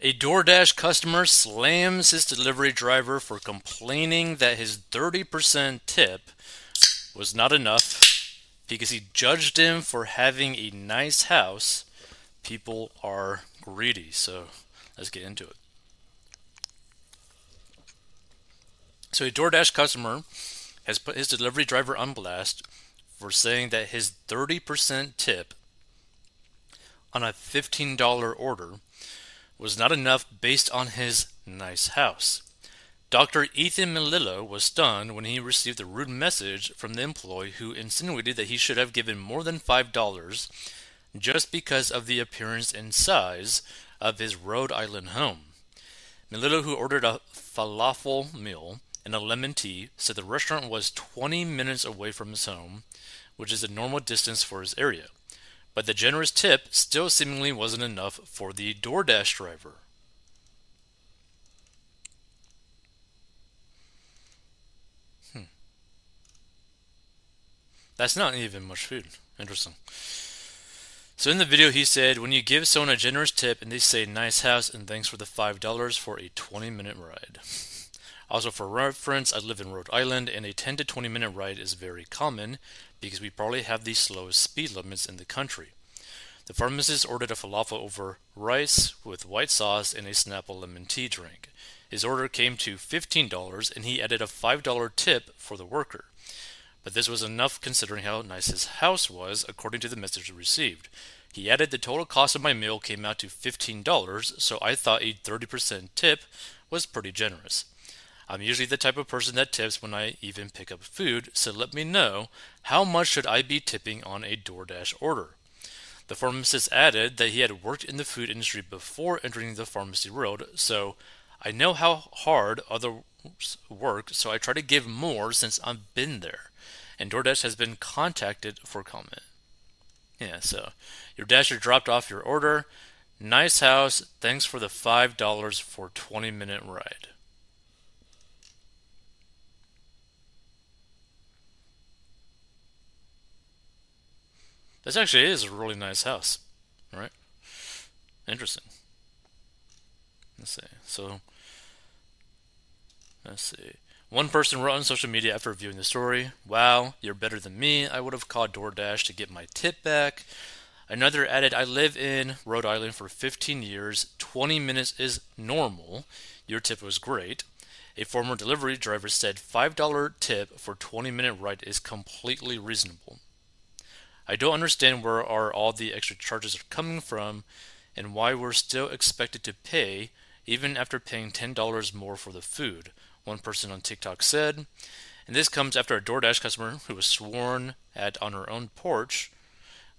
A DoorDash customer slams his delivery driver for complaining that his 30% tip was not enough because he judged him for having a nice house. People are greedy, so let's get into it. So, a DoorDash customer has put his delivery driver on blast for saying that his 30% tip on a $15 order was not enough based on his nice house. Dr. Ethan Melillo was stunned when he received a rude message from the employee who insinuated that he should have given more than $5 just because of the appearance and size of his Rhode Island home. Melillo, who ordered a falafel meal and a lemon tea, said the restaurant was 20 minutes away from his home, which is a normal distance for his area but the generous tip still seemingly wasn't enough for the DoorDash driver. Hmm. That's not even much food. Interesting. So in the video, he said, when you give someone a generous tip and they say nice house and thanks for the $5 for a 20 minute ride. Also, for reference, I live in Rhode Island and a 10 to 20 minute ride is very common because we probably have the slowest speed limits in the country. The pharmacist ordered a falafel over rice with white sauce and a Snapple lemon tea drink. His order came to $15 and he added a $5 tip for the worker. But this was enough considering how nice his house was, according to the message received. He added the total cost of my meal came out to $15, so I thought a 30% tip was pretty generous. I'm usually the type of person that tips when I even pick up food, so let me know how much should I be tipping on a DoorDash order? The pharmacist added that he had worked in the food industry before entering the pharmacy world, so I know how hard others work, so I try to give more since I've been there. And DoorDash has been contacted for comment. Yeah, so your dasher dropped off your order. Nice house. Thanks for the $5 for 20 minute ride. This actually is a really nice house, right? Interesting. Let's see. So, let's see. One person wrote on social media after viewing the story, Wow, you're better than me. I would have called DoorDash to get my tip back. Another added, I live in Rhode Island for 15 years. 20 minutes is normal. Your tip was great. A former delivery driver said $5 tip for 20 minute ride is completely reasonable. I don't understand where are all the extra charges are coming from and why we're still expected to pay even after paying $10 more for the food, one person on TikTok said. And this comes after a DoorDash customer who was sworn at on her own porch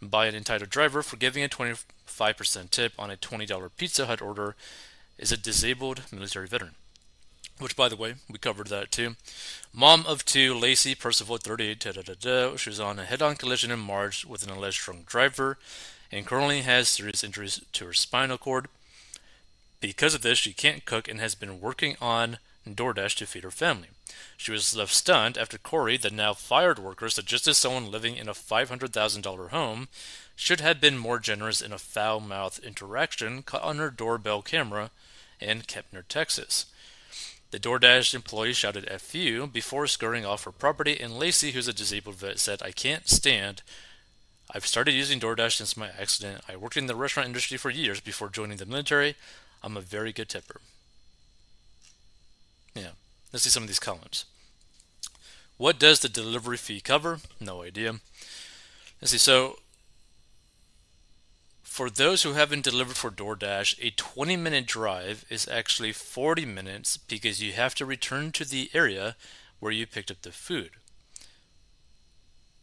by an entitled driver for giving a 25% tip on a $20 Pizza Hut order is a disabled military veteran which by the way, we covered that too. Mom of two, Lacey Percival, 38, da, da, da, she was on a head on collision in March with an alleged drunk driver and currently has serious injuries to her spinal cord. Because of this, she can't cook and has been working on DoorDash to feed her family. She was left stunned after Corey, the now fired worker, suggested someone living in a $500,000 home should have been more generous in a foul mouthed interaction caught on her doorbell camera in Kempner, Texas. The DoorDash employee shouted F you before scurrying off her property, and Lacey, who's a disabled vet, said, I can't stand. I've started using DoorDash since my accident. I worked in the restaurant industry for years before joining the military. I'm a very good tipper. Yeah, let's see some of these comments. What does the delivery fee cover? No idea. Let's see. So for those who haven't delivered for DoorDash, a 20 minute drive is actually 40 minutes because you have to return to the area where you picked up the food.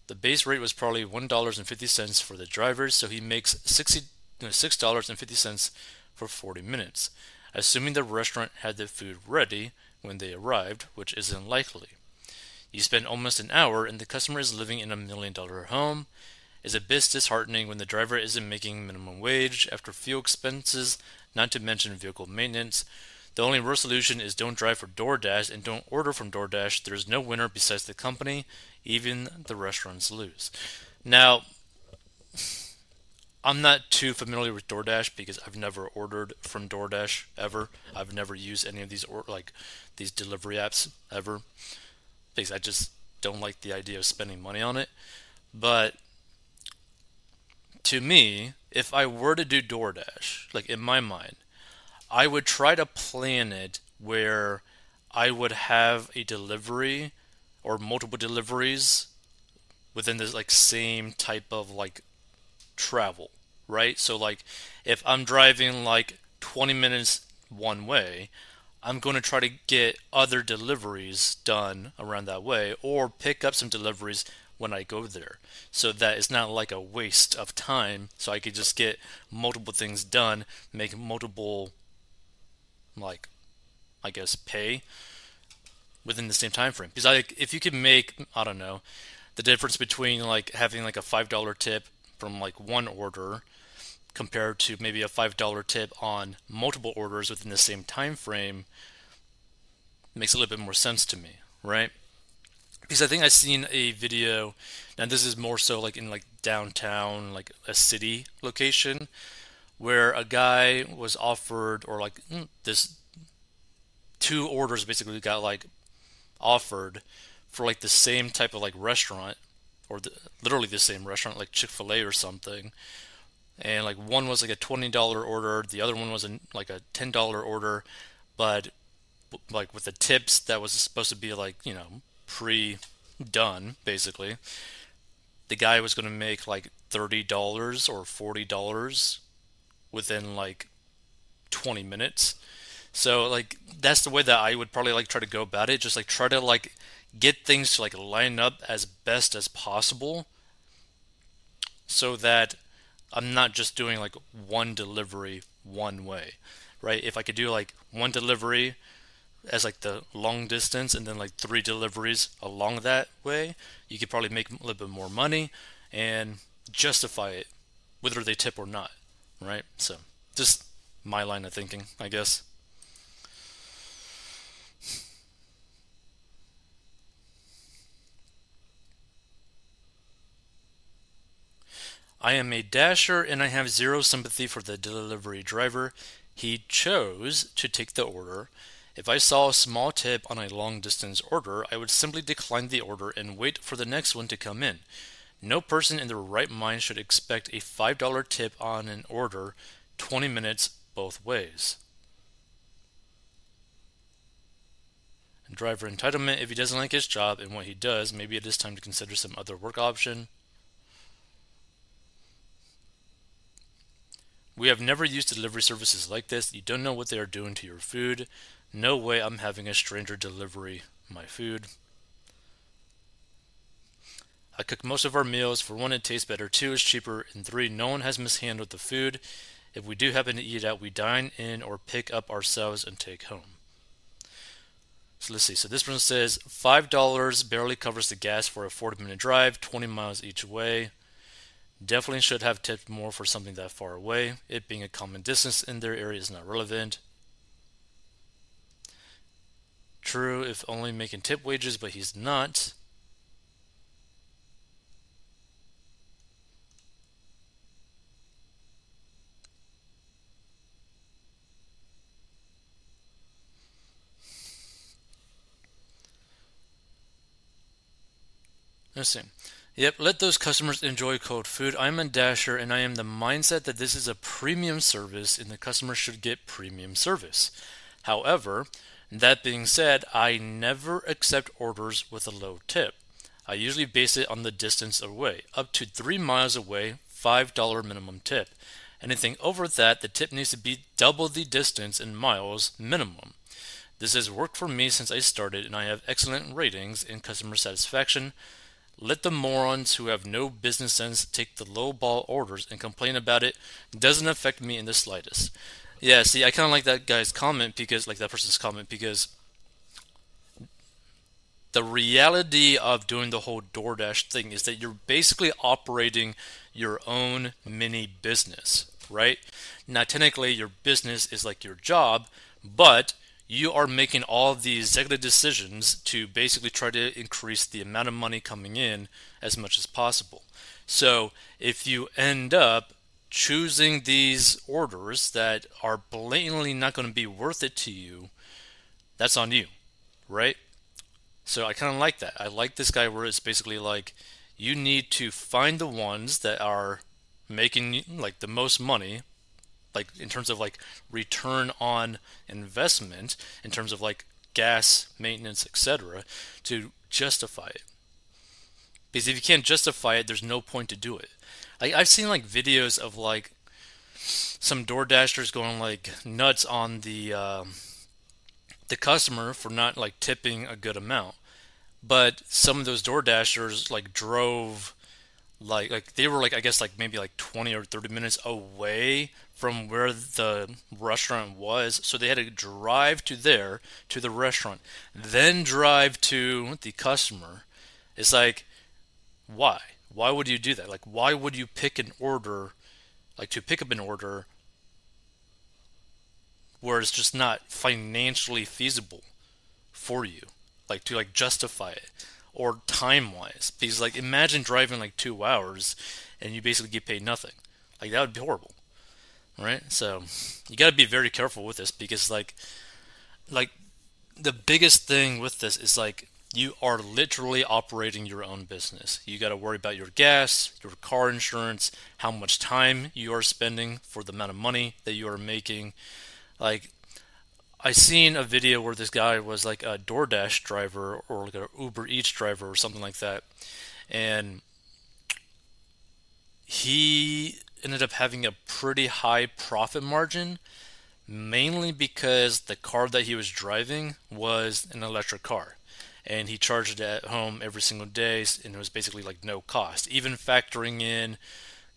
The base rate was probably $1.50 for the drivers, so he makes $6.50 for 40 minutes, assuming the restaurant had the food ready when they arrived, which isn't likely. You spend almost an hour and the customer is living in a million dollar home is a bit disheartening when the driver isn't making minimum wage after fuel expenses, not to mention vehicle maintenance. The only real solution is don't drive for DoorDash and don't order from DoorDash. There's no winner besides the company, even the restaurants lose. Now, I'm not too familiar with DoorDash because I've never ordered from DoorDash ever. I've never used any of these or like these delivery apps ever because I just don't like the idea of spending money on it. But to me, if I were to do DoorDash, like in my mind, I would try to plan it where I would have a delivery or multiple deliveries within this like same type of like travel, right? So like if I'm driving like 20 minutes one way, I'm going to try to get other deliveries done around that way or pick up some deliveries when I go there. So that it's not like a waste of time. So I could just get multiple things done, make multiple like I guess pay within the same time frame. Because like if you could make I don't know the difference between like having like a five dollar tip from like one order compared to maybe a five dollar tip on multiple orders within the same time frame makes a little bit more sense to me, right? Because I think I've seen a video, and this is more so like in like downtown, like a city location, where a guy was offered or like mm, this two orders basically got like offered for like the same type of like restaurant or the, literally the same restaurant like Chick-fil-A or something. And like one was like a $20 order the other one was a, like a $10 order but like with the tips that was supposed to be like you know pre done basically the guy was going to make like $30 or $40 within like 20 minutes so like that's the way that I would probably like try to go about it just like try to like get things to like line up as best as possible so that I'm not just doing like one delivery one way, right? If I could do like one delivery as like the long distance and then like three deliveries along that way, you could probably make a little bit more money and justify it whether they tip or not, right? So just my line of thinking, I guess. I am a dasher and I have zero sympathy for the delivery driver. He chose to take the order. If I saw a small tip on a long distance order, I would simply decline the order and wait for the next one to come in. No person in their right mind should expect a $5 tip on an order 20 minutes both ways. driver entitlement if he doesn't like his job and what he does, maybe it is time to consider some other work option. We have never used delivery services like this. You don't know what they are doing to your food. No way I'm having a stranger delivery my food. I cook most of our meals. For one, it tastes better. Two, it's cheaper. And three, no one has mishandled the food. If we do happen to eat out, we dine in or pick up ourselves and take home. So let's see. So this one says $5 barely covers the gas for a 40 minute drive, 20 miles each way. Definitely should have tipped more for something that far away. It being a common distance in their area is not relevant. True, if only making tip wages, but he's not. See. Yep, let those customers enjoy cold food. I'm a dasher and I am the mindset that this is a premium service and the customer should get premium service. However, that being said, I never accept orders with a low tip. I usually base it on the distance away. Up to three miles away, $5 minimum tip. Anything over that, the tip needs to be double the distance in miles minimum. This has worked for me since I started, and I have excellent ratings in customer satisfaction, let the morons who have no business sense take the low ball orders and complain about it. Doesn't affect me in the slightest. Yeah, see, I kind of like that guy's comment because, like that person's comment, because the reality of doing the whole DoorDash thing is that you're basically operating your own mini business, right? Now, technically, your business is like your job, but you are making all these executive decisions to basically try to increase the amount of money coming in as much as possible. So if you end up choosing these orders that are blatantly not going to be worth it to you, that's on you, right? So I kind of like that. I like this guy where it's basically like you need to find the ones that are making like the most money like in terms of like return on investment in terms of like gas maintenance etc to justify it because if you can't justify it there's no point to do it like I've seen like videos of like some door dashers going like nuts on the um, the customer for not like tipping a good amount. But some of those door dashers like drove like like they were like I guess like maybe like 20 or 30 minutes away from where the restaurant was. So they had to drive to there to the restaurant then drive to the customer. It's like why why would you do that? Like why would you pick an order like to pick up an order where it's just not financially feasible for you? Like to like justify it or time wise because like imagine driving like two hours and you basically get paid nothing. Like that would be horrible right? So you got to be very careful with this because like like the biggest thing with this is like you are literally operating your own business. You got to worry about your gas, your car insurance, how much time you are spending for the amount of money that you are making. Like I seen a video where this guy was like a DoorDash driver or like an Uber Eats driver or something like that, and he ended up having a pretty high profit margin, mainly because the car that he was driving was an electric car, and he charged it at home every single day, and it was basically like no cost, even factoring in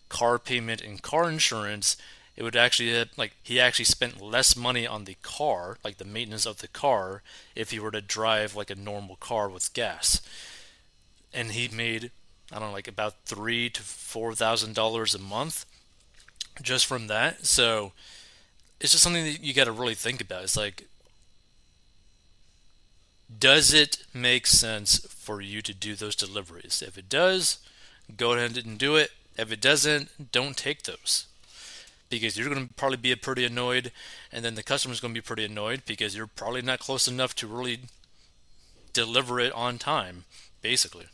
car payment and car insurance it would actually uh, like he actually spent less money on the car, like the maintenance of the car, if he were to drive like a normal car with gas. And he made I don't know, like about three to four thousand dollars a month just from that. So it's just something that you got to really think about. It's like, does it make sense for you to do those deliveries? If it does, go ahead and do it. If it doesn't, don't take those because you're going to probably be pretty annoyed, and then the customer's going to be pretty annoyed because you're probably not close enough to really deliver it on time, basically.